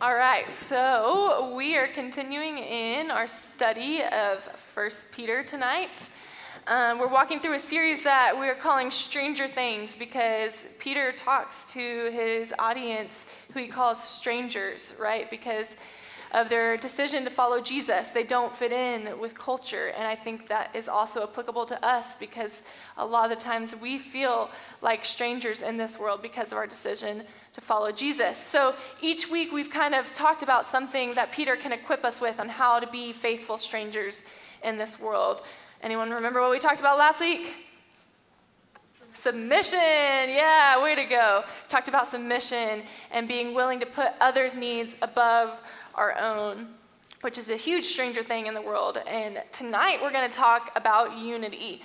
All right, so we are continuing in our study of First Peter tonight. Um, we're walking through a series that we are calling Stranger Things because Peter talks to his audience who he calls strangers, right? Because of their decision to follow Jesus. They don't fit in with culture. And I think that is also applicable to us because a lot of the times we feel like strangers in this world because of our decision to follow Jesus. So each week we've kind of talked about something that Peter can equip us with on how to be faithful strangers in this world. Anyone remember what we talked about last week? Submission. Yeah, way to go. Talked about submission and being willing to put others' needs above our own, which is a huge stranger thing in the world. And tonight we're going to talk about unity,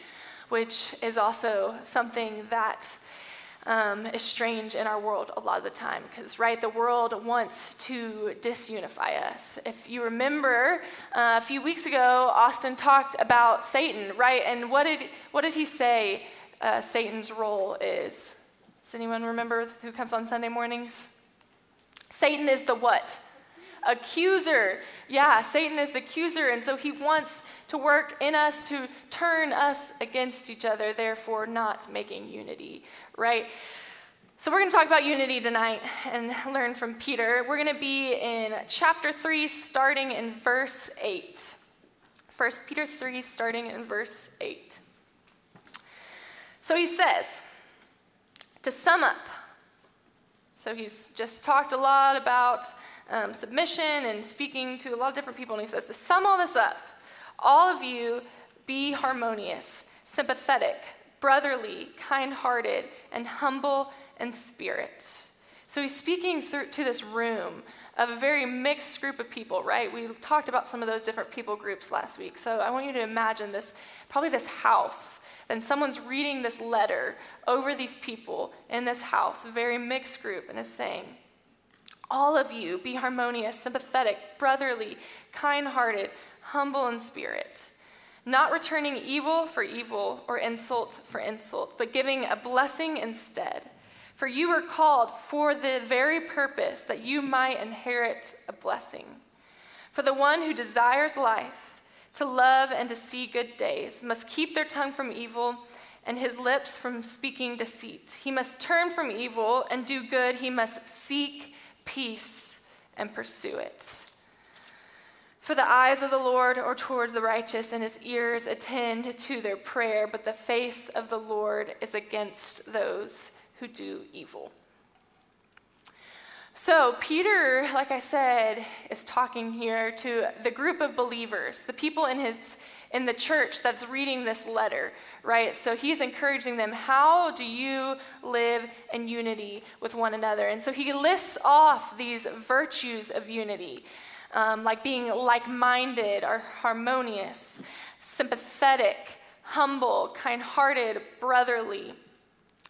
which is also something that um, is strange in our world a lot of the time because, right, the world wants to disunify us. If you remember, uh, a few weeks ago, Austin talked about Satan, right? And what did, what did he say uh, Satan's role is? Does anyone remember who comes on Sunday mornings? Satan is the what? Accuser. Yeah, Satan is the accuser, and so he wants to work in us to turn us against each other, therefore, not making unity, right? So, we're going to talk about unity tonight and learn from Peter. We're going to be in chapter 3, starting in verse 8. 1 Peter 3, starting in verse 8. So he says, to sum up, so he's just talked a lot about um, submission and speaking to a lot of different people, and he says, to sum all this up, all of you be harmonious, sympathetic, brotherly, kind hearted, and humble in spirit. So he's speaking through, to this room of a very mixed group of people, right? We talked about some of those different people groups last week. So I want you to imagine this probably this house. And someone's reading this letter over these people in this house, a very mixed group, and is saying, All of you be harmonious, sympathetic, brotherly, kind hearted, humble in spirit, not returning evil for evil or insult for insult, but giving a blessing instead. For you were called for the very purpose that you might inherit a blessing. For the one who desires life, to love and to see good days, must keep their tongue from evil and his lips from speaking deceit. He must turn from evil and do good. He must seek peace and pursue it. For the eyes of the Lord are toward the righteous, and his ears attend to their prayer, but the face of the Lord is against those who do evil. So, Peter, like I said, is talking here to the group of believers, the people in his in the church that's reading this letter, right? So he's encouraging them, how do you live in unity with one another? And so he lists off these virtues of unity um, like being like minded or harmonious, sympathetic, humble, kind hearted, brotherly.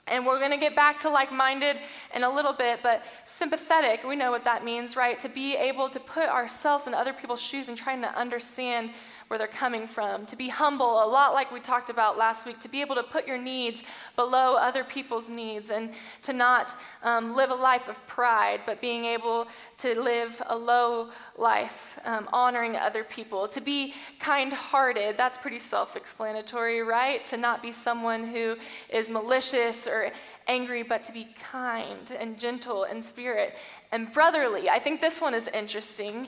And we're going to get back to like minded in a little bit, but sympathetic, we know what that means, right? To be able to put ourselves in other people's shoes and trying to understand where they're coming from, to be humble, a lot like we talked about last week, to be able to put your needs below other people's needs and to not um, live a life of pride, but being able to live a low life, um, honoring other people, to be kind hearted. That's pretty self explanatory, right? To not be someone who is malicious or angry, but to be kind and gentle in spirit and brotherly. I think this one is interesting.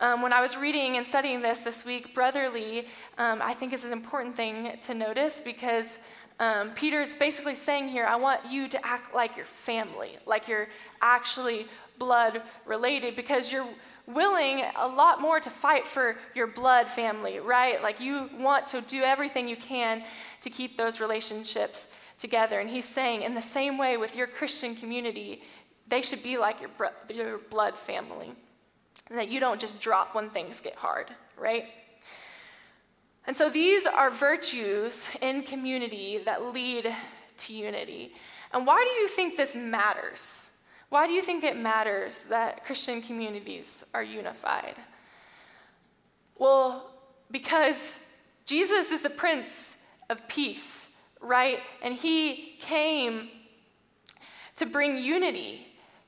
Um, when I was reading and studying this this week, brotherly, um, I think is an important thing to notice because um, Peter's basically saying here, I want you to act like your family, like you're actually blood related, because you're willing a lot more to fight for your blood family, right? Like you want to do everything you can to keep those relationships together. And he's saying, in the same way with your Christian community, they should be like your, your blood family that you don't just drop when things get hard, right? And so these are virtues in community that lead to unity. And why do you think this matters? Why do you think it matters that Christian communities are unified? Well, because Jesus is the Prince of Peace, right? And he came to bring unity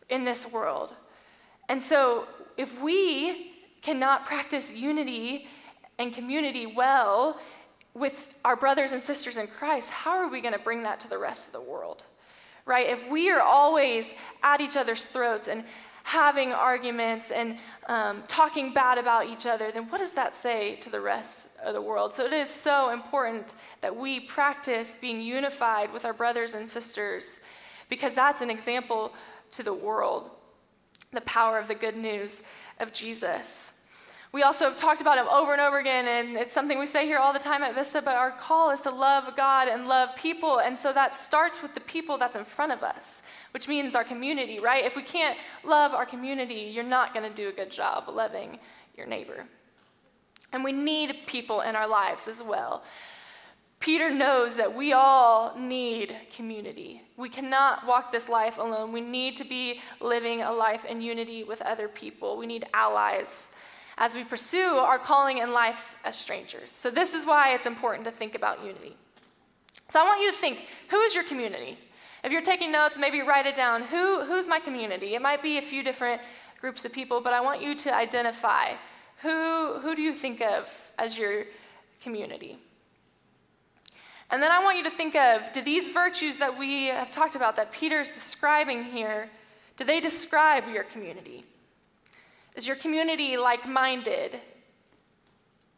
in this world. And so if we cannot practice unity and community well with our brothers and sisters in Christ, how are we going to bring that to the rest of the world? Right? If we are always at each other's throats and having arguments and um, talking bad about each other, then what does that say to the rest of the world? So it is so important that we practice being unified with our brothers and sisters because that's an example to the world the power of the good news of Jesus. We also have talked about him over and over again, and it's something we say here all the time at Vista, but our call is to love God and love people. And so that starts with the people that's in front of us, which means our community, right? If we can't love our community, you're not going to do a good job loving your neighbor. And we need people in our lives as well. Peter knows that we all need community. We cannot walk this life alone. We need to be living a life in unity with other people. We need allies as we pursue our calling in life as strangers. So, this is why it's important to think about unity. So, I want you to think who is your community? If you're taking notes, maybe write it down. Who, who's my community? It might be a few different groups of people, but I want you to identify who, who do you think of as your community? And then I want you to think of do these virtues that we have talked about, that Peter's describing here, do they describe your community? Is your community like minded?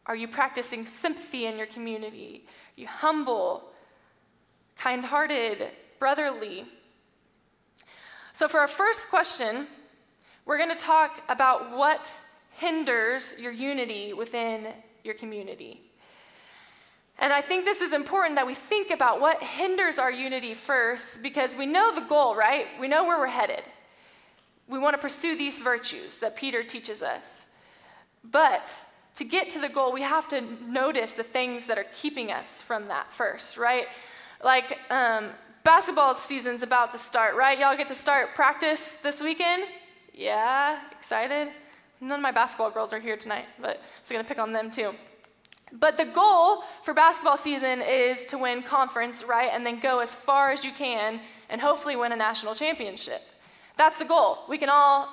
Are you practicing sympathy in your community? Are you humble, kind hearted, brotherly? So, for our first question, we're going to talk about what hinders your unity within your community. And I think this is important that we think about what hinders our unity first because we know the goal, right? We know where we're headed. We want to pursue these virtues that Peter teaches us. But to get to the goal, we have to notice the things that are keeping us from that first, right? Like um, basketball season's about to start, right? Y'all get to start practice this weekend? Yeah, excited? None of my basketball girls are here tonight, but I'm going to pick on them too. But the goal for basketball season is to win conference, right? And then go as far as you can and hopefully win a national championship. That's the goal. We can all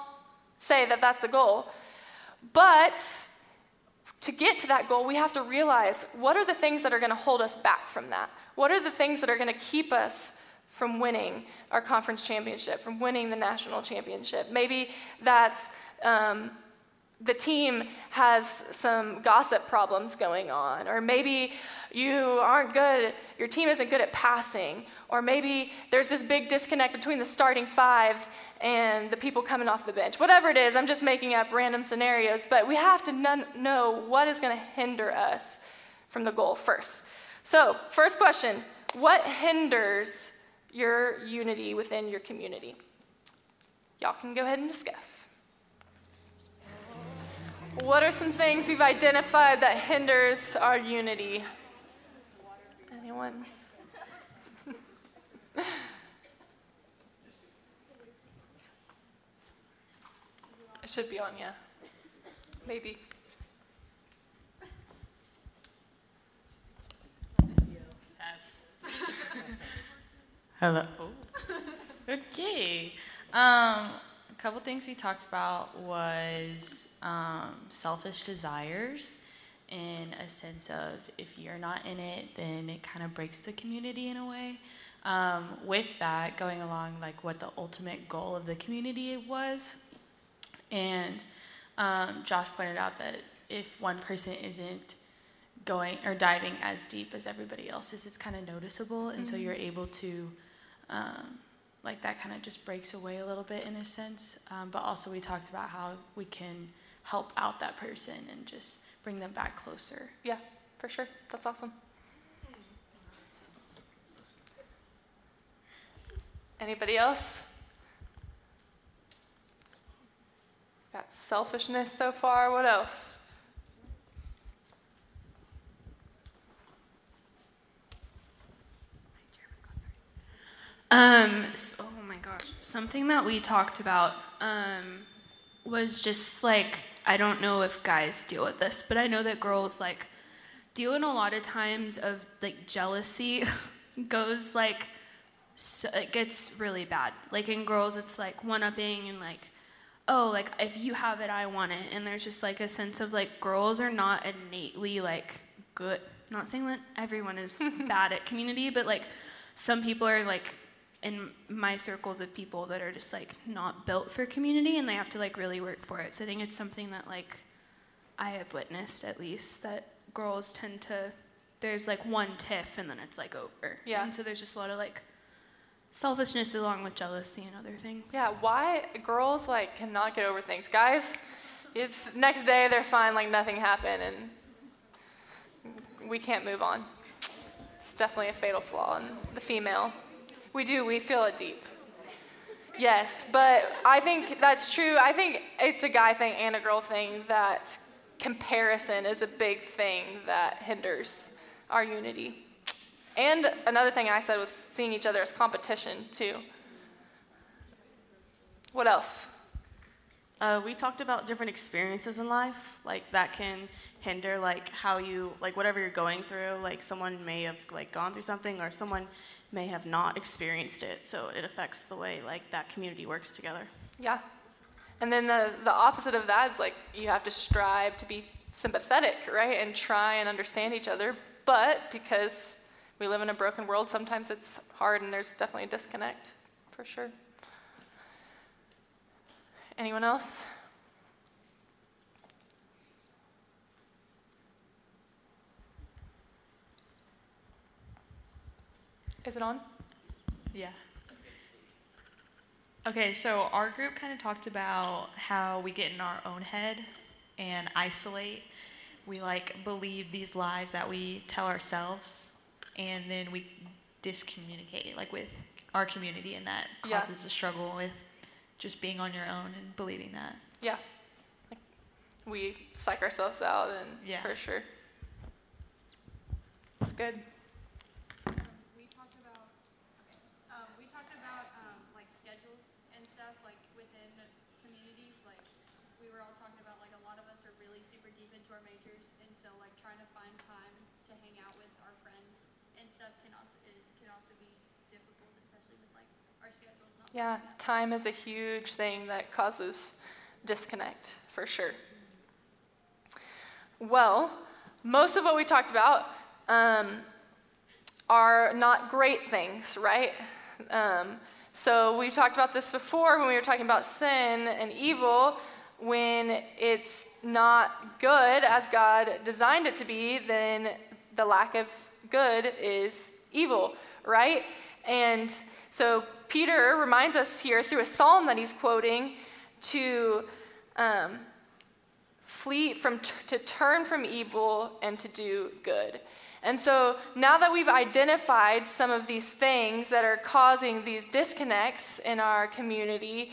say that that's the goal. But to get to that goal, we have to realize what are the things that are going to hold us back from that? What are the things that are going to keep us from winning our conference championship, from winning the national championship? Maybe that's um, the team has some gossip problems going on, or maybe you aren't good, your team isn't good at passing, or maybe there's this big disconnect between the starting five and the people coming off the bench. Whatever it is, I'm just making up random scenarios, but we have to know what is going to hinder us from the goal first. So, first question what hinders your unity within your community? Y'all can go ahead and discuss. What are some things we've identified that hinders our unity? Anyone? It should be on, yeah. Maybe. Hello. Okay. Um, a couple things we talked about was um, selfish desires in a sense of if you're not in it, then it kind of breaks the community in a way. Um, with that, going along like what the ultimate goal of the community was, and um, Josh pointed out that if one person isn't going or diving as deep as everybody else is, it's kind of noticeable. And mm-hmm. so you're able to, um, like, that kind of just breaks away a little bit in a sense. Um, but also, we talked about how we can help out that person and just bring them back closer. Yeah, for sure. That's awesome. Anybody else? Got selfishness so far. What else? Um, so, oh my gosh. Something that we talked about um, was just like, I don't know if guys deal with this, but I know that girls like deal in a lot of times of like jealousy goes like, so, it gets really bad. Like in girls, it's like one upping and like oh, like if you have it, I want it. And there's just like a sense of like girls are not innately like good. Not saying that everyone is bad at community, but like some people are like in my circles of people that are just like not built for community and they have to like really work for it. So I think it's something that like I have witnessed at least that girls tend to there's like one tiff and then it's like over. Yeah. And so there's just a lot of like selfishness along with jealousy and other things. Yeah, why girls like cannot get over things. Guys, it's next day they're fine like nothing happened and we can't move on. It's definitely a fatal flaw in the female. We do, we feel it deep. Yes, but I think that's true. I think it's a guy thing and a girl thing that comparison is a big thing that hinders our unity. And another thing I said was seeing each other as competition, too. What else? Uh, we talked about different experiences in life, like that can hinder like how you like whatever you're going through. Like someone may have like gone through something, or someone may have not experienced it, so it affects the way like that community works together. Yeah. And then the, the opposite of that is like you have to strive to be sympathetic, right? And try and understand each other. But because we live in a broken world, sometimes it's hard and there's definitely a disconnect, for sure. Anyone else? Is it on? Yeah. Okay, so our group kind of talked about how we get in our own head and isolate. We like believe these lies that we tell ourselves, and then we discommunicate, like with our community, and that Yeah. causes a struggle with just being on your own and believing that. Yeah. Like, we psych ourselves out, and Yeah. for sure. It's good. We talked about, okay, um, we talked about, um, like schedules and stuff, like within the communities, like, we were all talking about, like, a lot of us are really super deep into our majors, and so, like, trying to find time to hang out with our friends and stuff can also, it can also be difficult, especially with, like, our schedules not. Yeah, time is a huge thing that causes disconnect, for sure. Well, most of what we talked about um, are not great things, right? Um, so we talked about this before when we were talking about sin and evil. When it's not good as God designed it to be, then the lack of good is evil, right? And so Peter reminds us here through a psalm that he's quoting to um, flee from to turn from evil and to do good. And so now that we've identified some of these things that are causing these disconnects in our community,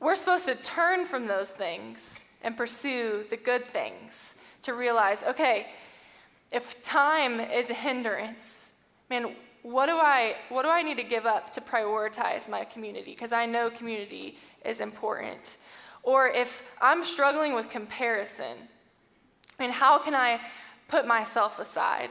we're supposed to turn from those things and pursue the good things to realize, okay, if time is a hindrance, man, what do I what do I need to give up to prioritize my community? Because I know community is important. Or if I'm struggling with comparison, and how can I put myself aside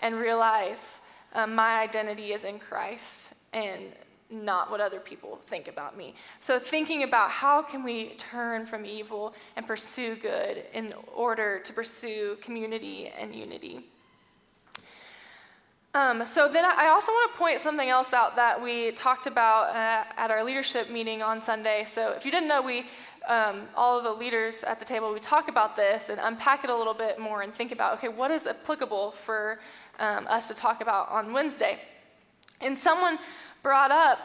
and realize um, my identity is in Christ and not what other people think about me. So thinking about how can we turn from evil and pursue good in order to pursue community and unity. Um, so then I also want to point something else out that we talked about uh, at our leadership meeting on Sunday. So if you didn't know, we um, all of the leaders at the table we talk about this and unpack it a little bit more and think about okay, what is applicable for um, us to talk about on Wednesday? And someone brought up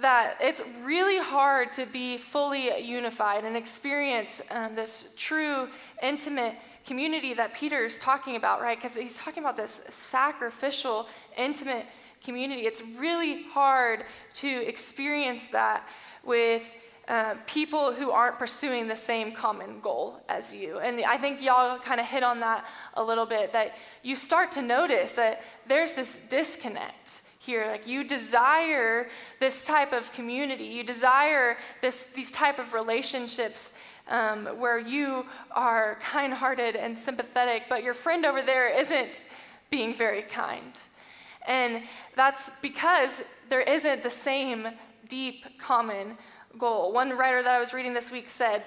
that it's really hard to be fully unified and experience um, this true, intimate community that Peter's talking about, right? Because he's talking about this sacrificial, intimate community. It's really hard to experience that with uh, people who aren't pursuing the same common goal as you. And I think y'all kind of hit on that a little bit that you start to notice that there's this disconnect here like you desire this type of community you desire this these type of relationships um, where you are kind-hearted and sympathetic but your friend over there isn't being very kind and that's because there isn't the same deep common goal. One writer that I was reading this week said,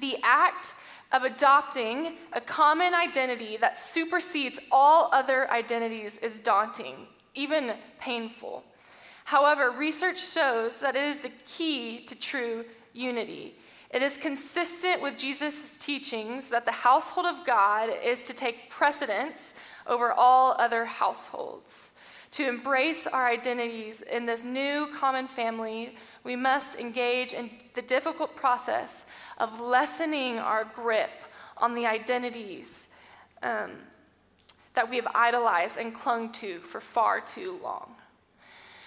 The act of adopting a common identity that supersedes all other identities is daunting, even painful. However, research shows that it is the key to true unity. It is consistent with Jesus' teachings that the household of God is to take precedence over all other households. To embrace our identities in this new common family, we must engage in the difficult process of lessening our grip on the identities um, that we have idolized and clung to for far too long.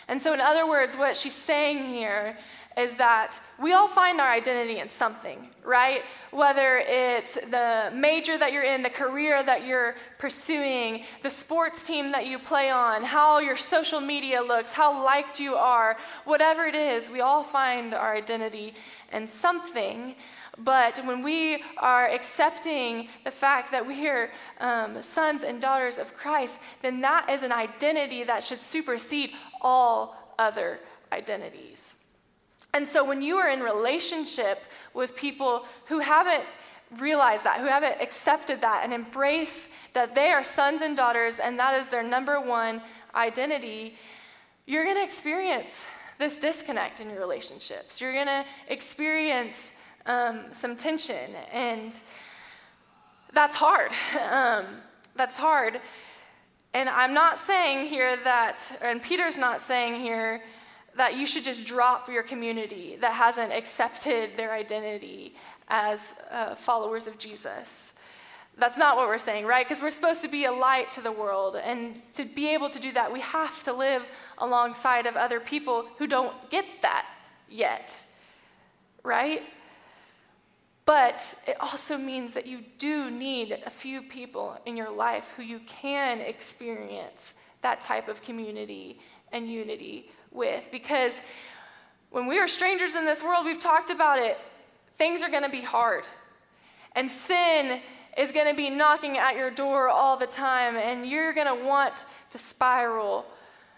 And so, in other words, what she's saying here is that we all find our identity in something, right? Whether it's the major that you're in, the career that you're pursuing, the sports team that you play on, how your social media looks, how liked you are, whatever it is, we all find our identity in something. But when we are accepting the fact that we are um, sons and daughters of Christ, then that is an identity that should supersede all other identities. And so when you are in relationship with people who haven't realized that, who haven't accepted that and embraced that they are sons and daughters and that is their number one identity, you're going to experience this disconnect in your relationships. You're going to experience um, some tension, and that's hard. Um, that's hard. And I'm not saying here that, and Peter's not saying here that you should just drop your community that hasn't accepted their identity as uh, followers of Jesus. That's not what we're saying, right? Because we're supposed to be a light to the world. And to be able to do that, we have to live alongside of other people who don't get that yet, right? But it also means that you do need a few people in your life who you can experience that type of community and unity with because when we are strangers in this world, we've talked about it, things are going to be hard. And sin is going to be knocking at your door all the time, and you're going to want to spiral,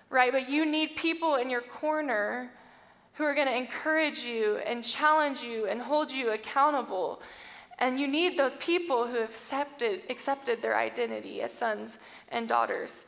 right? But you need people in your corner who are going to encourage you and challenge you and hold you accountable. And you need those people who have accepted, accepted their identity as sons and daughters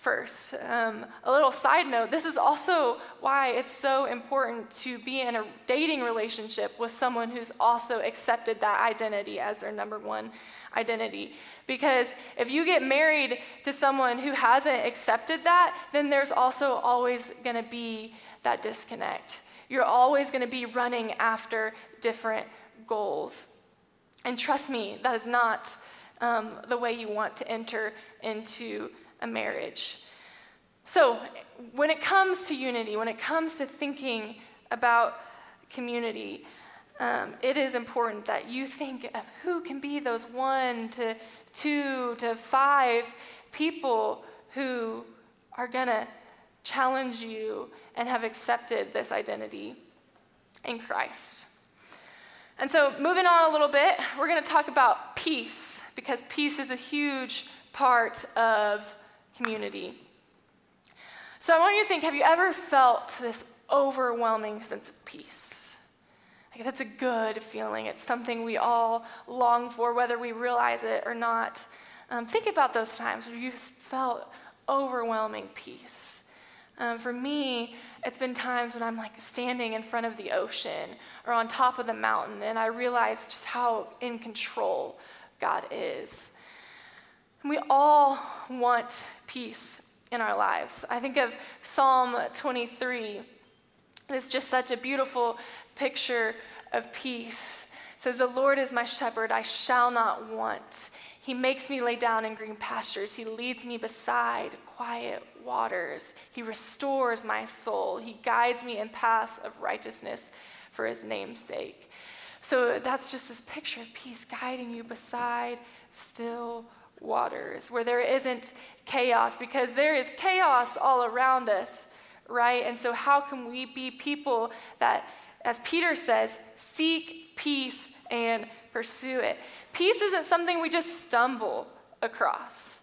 first. Um, a little side note this is also why it's so important to be in a dating relationship with someone who's also accepted that identity as their number one identity. Because if you get married to someone who hasn't accepted that, then there's also always going to be that disconnect. You're always going to be running after different goals. And trust me, that is not um, the way you want to enter into a marriage. So, when it comes to unity, when it comes to thinking about community, um, it is important that you think of who can be those one to two to five people who are going to challenge you and have accepted this identity in Christ. And so, moving on a little bit, we're going to talk about peace because peace is a huge part of community. So I want you to think have you ever felt this overwhelming sense of peace? Like that's a good feeling. It's something we all long for, whether we realize it or not. Um, think about those times where you felt overwhelming peace. Um, for me, it's been times when I'm like standing in front of the ocean or on top of the mountain, and I realize just how in control God is. We all want peace in our lives. I think of Psalm 23. It's just such a beautiful picture of peace. It says, The Lord is my shepherd, I shall not want. He makes me lay down in green pastures. He leads me beside quiet waters. He restores my soul. He guides me in paths of righteousness for his name's sake. So that's just this picture of peace guiding you beside still waters, where there isn't chaos, because there is chaos all around us, right? And so, how can we be people that, as Peter says, seek peace and pursue it? Peace isn't something we just stumble across.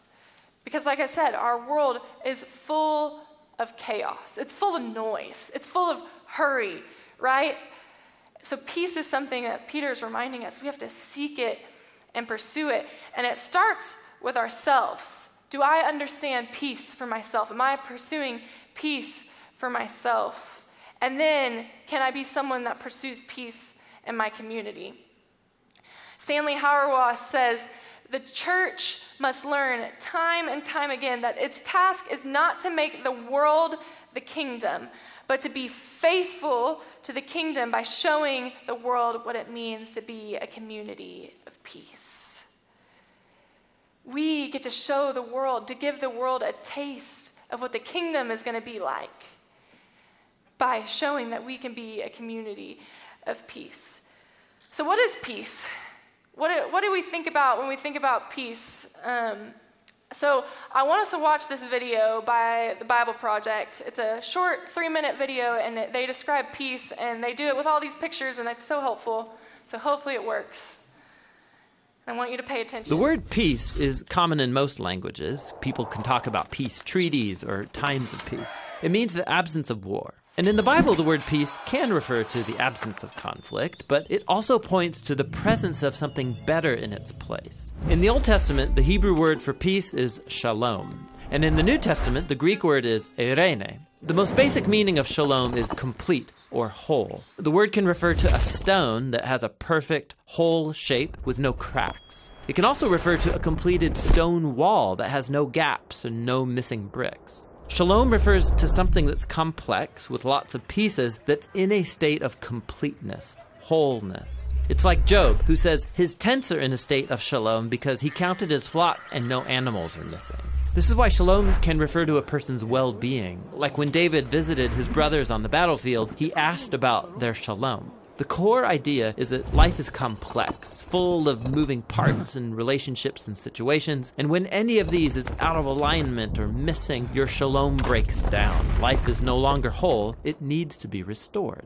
Because, like I said, our world is full of chaos, it's full of noise, it's full of hurry, right? So, peace is something that Peter is reminding us we have to seek it and pursue it. And it starts with ourselves. Do I understand peace for myself? Am I pursuing peace for myself? And then, can I be someone that pursues peace in my community? Stanley Hauerwas says, the church must learn time and time again that its task is not to make the world the kingdom, but to be faithful to the kingdom by showing the world what it means to be a community of peace. We get to show the world, to give the world a taste of what the kingdom is going to be like by showing that we can be a community of peace. So, what is peace? What do, what do we think about when we think about peace? Um, so, I want us to watch this video by the Bible Project. It's a short three minute video, and they describe peace, and they do it with all these pictures, and it's so helpful. So, hopefully, it works. I want you to pay attention. The word peace is common in most languages. People can talk about peace treaties or times of peace. It means the absence of war. And in the Bible, the word peace can refer to the absence of conflict, but it also points to the presence of something better in its place. In the Old Testament, the Hebrew word for peace is shalom. And in the New Testament, the Greek word is eirene. The most basic meaning of shalom is complete or whole. The word can refer to a stone that has a perfect, whole shape with no cracks. It can also refer to a completed stone wall that has no gaps and no missing bricks. Shalom refers to something that's complex with lots of pieces that's in a state of completeness, wholeness. It's like Job, who says his tents are in a state of shalom because he counted his flock and no animals are missing. This is why shalom can refer to a person's well being. Like when David visited his brothers on the battlefield, he asked about their shalom. The core idea is that life is complex, full of moving parts and relationships and situations, and when any of these is out of alignment or missing, your shalom breaks down. Life is no longer whole, it needs to be restored.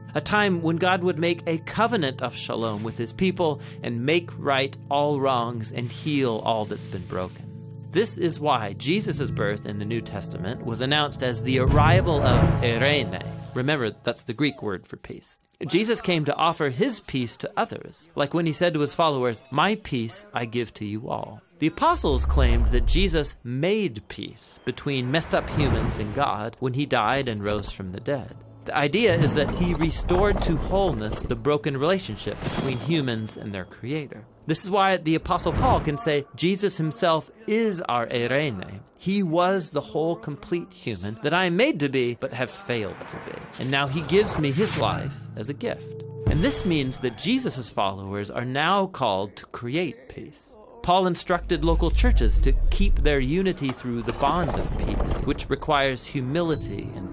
a time when God would make a covenant of shalom with his people and make right all wrongs and heal all that's been broken. This is why Jesus' birth in the New Testament was announced as the arrival of eirene. Remember, that's the Greek word for peace. Jesus came to offer his peace to others, like when he said to his followers, My peace I give to you all. The apostles claimed that Jesus made peace between messed up humans and God when he died and rose from the dead. The idea is that he restored to wholeness the broken relationship between humans and their creator. This is why the apostle Paul can say Jesus himself is our eirene. He was the whole complete human that I am made to be but have failed to be. And now he gives me his life as a gift. And this means that Jesus' followers are now called to create peace. Paul instructed local churches to keep their unity through the bond of peace, which requires humility and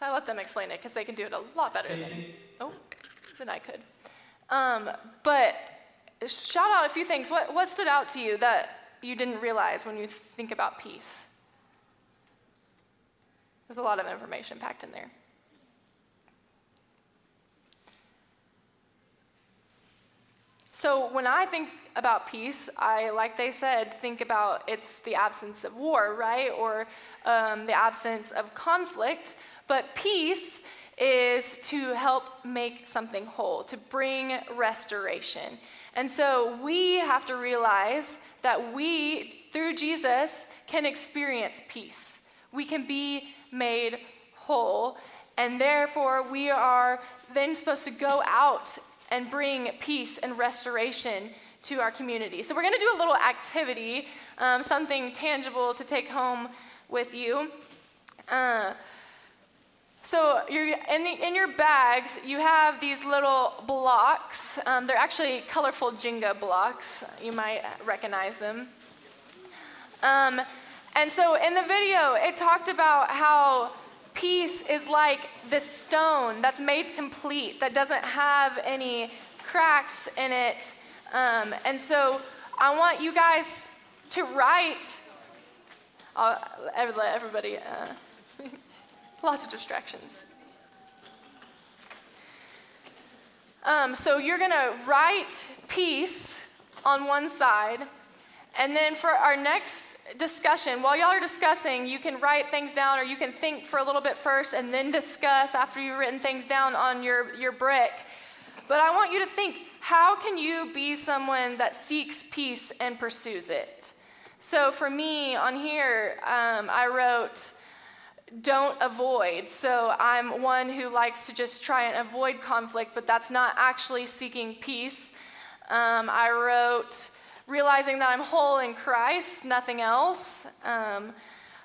So I let them explain it because they can do it a lot better than, oh, than I could. Um, but shout out a few things. What, what stood out to you that you didn't realize when you think about peace? There's a lot of information packed in there. So when I think about peace, I, like they said, think about it's the absence of war, right? Or um, the absence of conflict. But peace is to help make something whole, to bring restoration. And so we have to realize that we, through Jesus, can experience peace. We can be made whole. And therefore, we are then supposed to go out and bring peace and restoration to our community. So, we're going to do a little activity, um, something tangible to take home with you. Uh, so in, the, in, your bags, you have these little blocks. Um, they're actually colorful Jenga blocks. You might recognize them. Um, and so in the video, it talked about how peace is like this stone that's made complete, that doesn't have any cracks in it. Um, and so I want you guys to write. I'll let everybody. Uh, lots of distractions. Um, so you're going to write peace on one side. And then for our next discussion, while y'all are discussing, you can write things down or you can think for a little bit first and then discuss after you've written things down on your, your brick. But I want you to think how can you be someone that seeks peace and pursues it? So for me on here, um, I wrote, don't avoid. So I'm one who likes to just try and avoid conflict, but that's not actually seeking peace. Um, I wrote, realizing that I'm whole in Christ, nothing else. Um,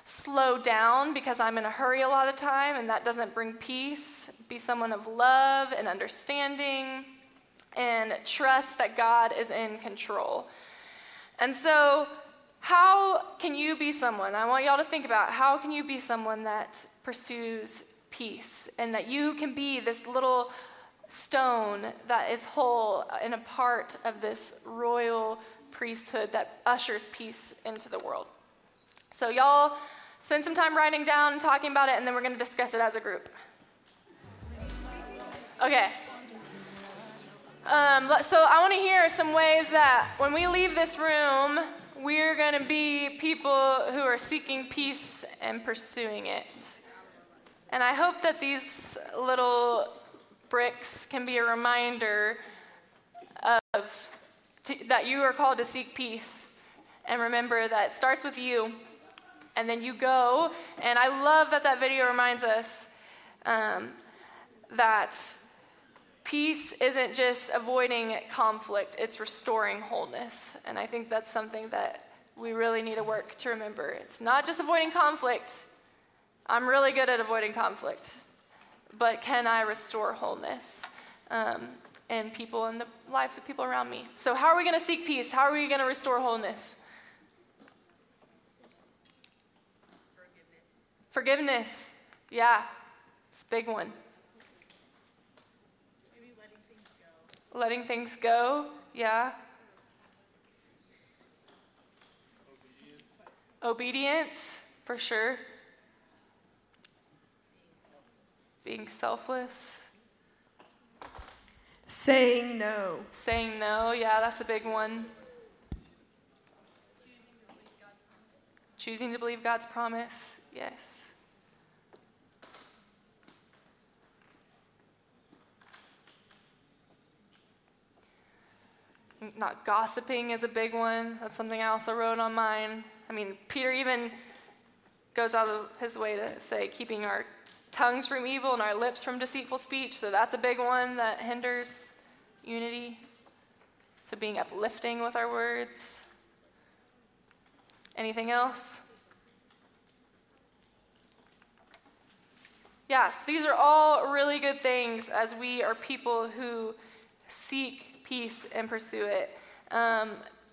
slow down because I'm in a hurry a lot of time, and that doesn't bring peace. Be someone of love and understanding, and trust that God is in control. And so, how can you be someone? I want y'all to think about how can you be someone that pursues peace and that you can be this little stone that is whole and a part of this royal priesthood that ushers peace into the world. So, y'all spend some time writing down and talking about it, and then we're going to discuss it as a group. Okay. Um, so, I want to hear some ways that when we leave this room, we're going to be people who are seeking peace and pursuing it. And I hope that these little bricks can be a reminder of to, that you are called to seek peace. And remember that it starts with you, and then you go. And I love that that video reminds us um, that peace isn't just avoiding conflict, it's restoring wholeness. And I think that's something that we really need to work to remember. It's not just avoiding conflict. I'm really good at avoiding conflict, but can I restore wholeness? Um, and people in the lives of people around me. So, how are we going to seek peace? How are we going to restore wholeness? Forgiveness. Forgiveness. Yeah, it's a big one. Maybe letting things go. Letting things go. Yeah. Obedience. Obedience, for sure. Being selfless. Saying no. Saying no, yeah, that's a big one. Choosing to believe God's promise, yes. Not gossiping is a big one. That's something I also wrote on mine. I mean, Peter even goes out of his way to say keeping our tongues from evil and our lips from deceitful speech. So that's a big one that hinders unity. So being uplifting with our words. Anything else? Yes, these are all really good things as we are people who seek peace and pursue it. Um,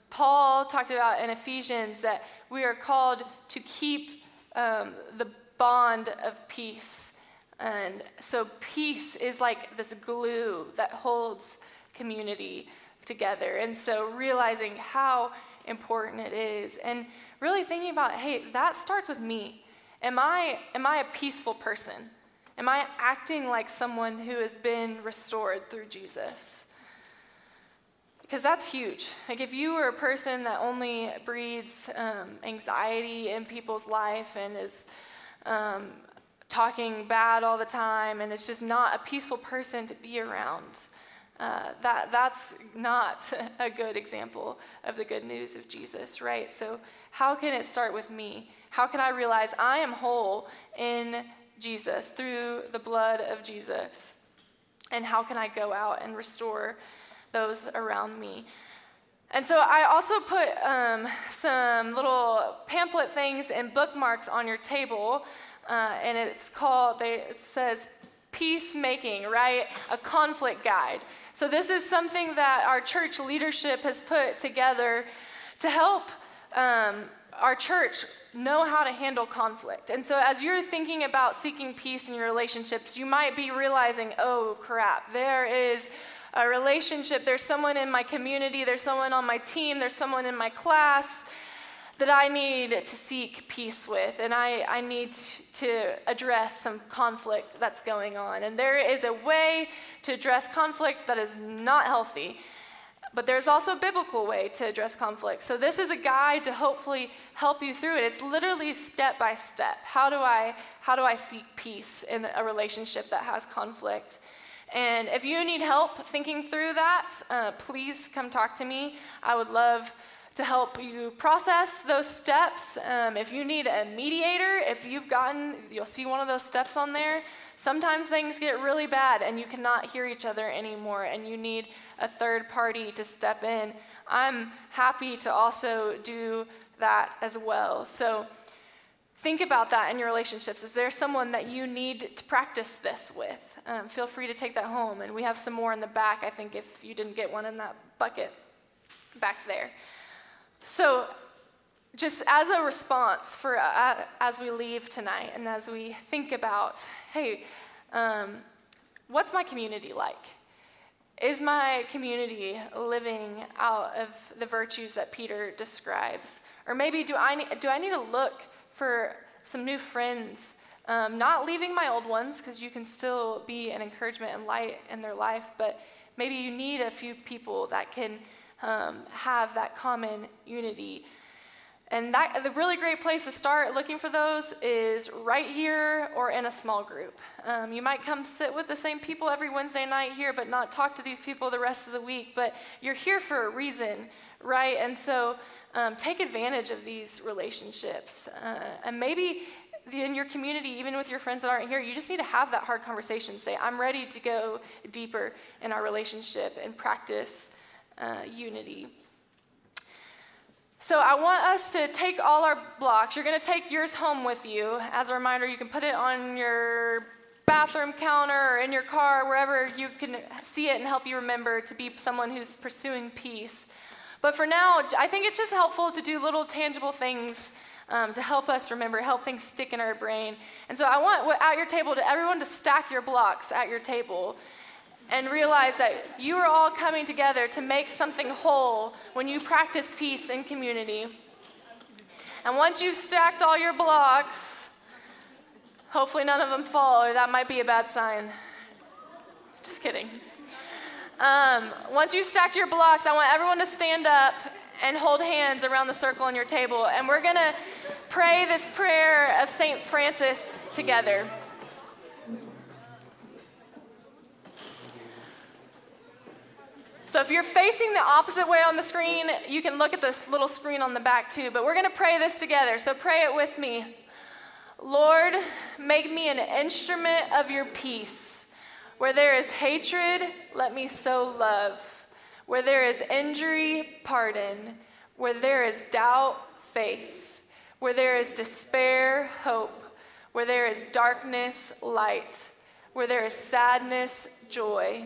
Paul talked about in Ephesians that we are called to keep um, the bond of peace. And so peace is like this glue that holds community together. And so realizing how important it is and really thinking about, hey, that starts with me. Am I am I a peaceful person? Am I acting like someone who has been restored through Jesus? Because that's huge. Like, if you are a person that only breeds um, anxiety in people's life and is um, talking bad all the time and is just not a peaceful person to be around, uh, that, that's not a good example of the good news of Jesus, right? So, how can it start with me? How can I realize I am whole in Jesus through the blood of Jesus? And how can I go out and restore those around me? And so I also put um, some little pamphlet things and bookmarks on your table, uh, and it's called, they, it says peacemaking, right? A conflict guide. So this is something that our church leadership has put together to help um, our church know how to handle conflict. And so, as you're thinking about seeking peace in your relationships, you might be realizing, oh crap, there is a relationship, there's someone in my community, there's someone on my team, there's someone in my class that I need to seek peace with, and I, I need to address some conflict that's going on. And there is a way to address conflict that is not healthy. But there's also a biblical way to address conflict. So this is a guide to hopefully help you through it. It's literally step by step. How do I how do I seek peace in a relationship that has conflict? And if you need help thinking through that, uh, please come talk to me. I would love to help you process those steps. Um, if you need a mediator, if you've gotten, you'll see one of those steps on there. Sometimes things get really bad and you cannot hear each other anymore, and you need a third party to step in. I'm happy to also do that as well. So think about that in your relationships. Is there someone that you need to practice this with? Um, feel free to take that home. And we have some more in the back, I think, if you didn't get one in that bucket back there. So, just as a response for uh, as we leave tonight and as we think about, hey, um, what's my community like? Is my community living out of the virtues that Peter describes? Or maybe do I, do I need to look for some new friends? Um, not leaving my old ones, because you can still be an encouragement and light in their life, but maybe you need a few people that can um, have that common unity. And that, the really great place to start looking for those is right here or in a small group. Um, you might come sit with the same people every Wednesday night here, but not talk to these people the rest of the week. But you're here for a reason, right? And so um, take advantage of these relationships. Uh, and maybe in your community, even with your friends that aren't here, you just need to have that hard conversation. Say, I'm ready to go deeper in our relationship and practice uh, unity. So I want us to take all our blocks. You're going to take yours home with you. As a reminder, you can put it on your bathroom counter or in your car, wherever you can see it and help you remember to be someone who's pursuing peace. But for now, I think it's just helpful to do little tangible things um, to help us remember, help things stick in our brain. And so I want at your table to everyone to stack your blocks at your table and realize that you are all coming together to make something whole when you practice peace in community. And once you've stacked all your blocks, hopefully none of them fall, or that might be a bad sign. Just kidding. Um, once you've stacked your blocks, I want everyone to stand up and hold hands around the circle on your table. And we're going to pray this prayer of St. Francis together. So if you're facing the opposite way on the screen, you can look at this little screen on the back too. But we're going to pray this together. So pray it with me. Lord, make me an instrument of your peace. Where there is hatred, let me sow love. Where there is injury, pardon. Where there is doubt, faith. Where there is despair, hope. Where there is darkness, light. Where there is sadness, joy.